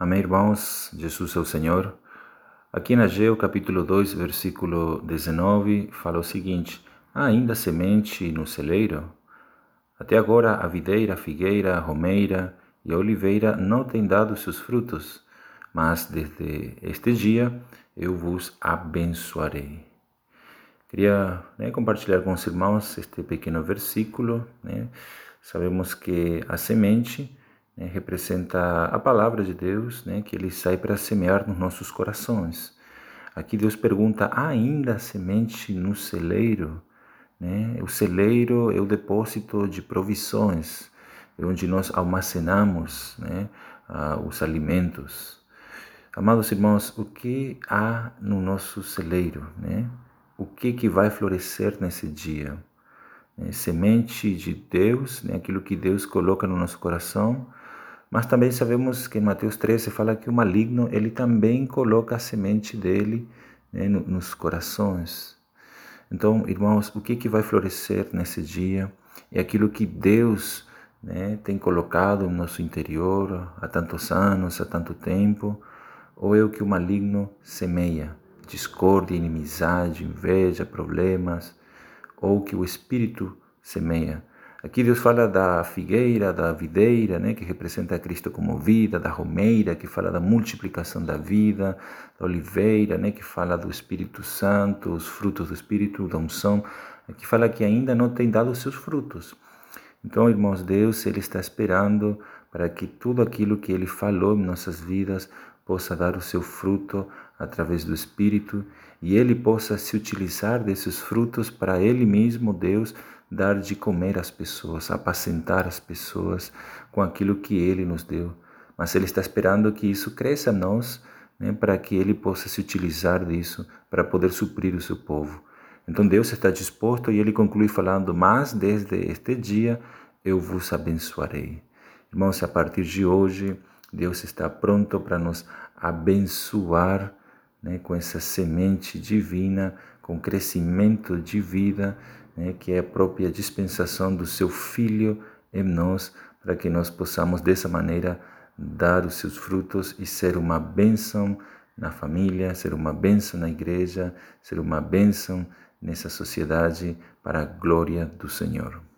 Amém, irmãos? Jesus é o Senhor. Aqui em Ageu, capítulo 2, versículo 19, fala o seguinte: Há ainda semente no celeiro? Até agora a videira, a figueira, a romeira e a oliveira não têm dado seus frutos, mas desde este dia eu vos abençoarei. Queria né, compartilhar com os irmãos este pequeno versículo. Né? Sabemos que a semente né, representa a palavra de Deus, né, que ele sai para semear nos nossos corações. Aqui Deus pergunta: há ainda semente no celeiro? Né? O celeiro é o depósito de provisões, é onde nós almacenamos né, os alimentos. Amados irmãos, o que há no nosso celeiro? Né? O que, que vai florescer nesse dia? É, semente de Deus, né? aquilo que Deus coloca no nosso coração, mas também sabemos que em Mateus 13 fala que o maligno ele também coloca a semente dele né, nos corações. Então, irmãos, o que, que vai florescer nesse dia é aquilo que Deus né, tem colocado no nosso interior há tantos anos, há tanto tempo, ou é o que o maligno semeia? Discórdia, inimizade, inveja, problemas, ou que o Espírito semeia? Aqui Deus fala da figueira, da videira, né, que representa Cristo como vida, da romeira, que fala da multiplicação da vida, da oliveira, né, que fala do Espírito Santo, os frutos do Espírito, da unção, aqui fala que ainda não tem dado os seus frutos. Então, irmãos, Deus ele está esperando para que tudo aquilo que ele falou em nossas vidas possa dar o seu fruto através do Espírito e ele possa se utilizar desses frutos para ele mesmo, Deus, dar de comer às pessoas, apacentar as pessoas com aquilo que Ele nos deu. Mas Ele está esperando que isso cresça a nós, né, para que Ele possa se utilizar disso para poder suprir o seu povo. Então Deus está disposto e Ele conclui falando: Mas desde este dia eu vos abençoarei. Irmãos, a partir de hoje, Deus está pronto para nos abençoar né, com essa semente divina, com crescimento de vida né, que é a própria dispensação do seu Filho em nós, para que nós possamos dessa maneira dar os seus frutos e ser uma bênção na família, ser uma bênção na igreja, ser uma bênção nessa sociedade para a glória do Senhor.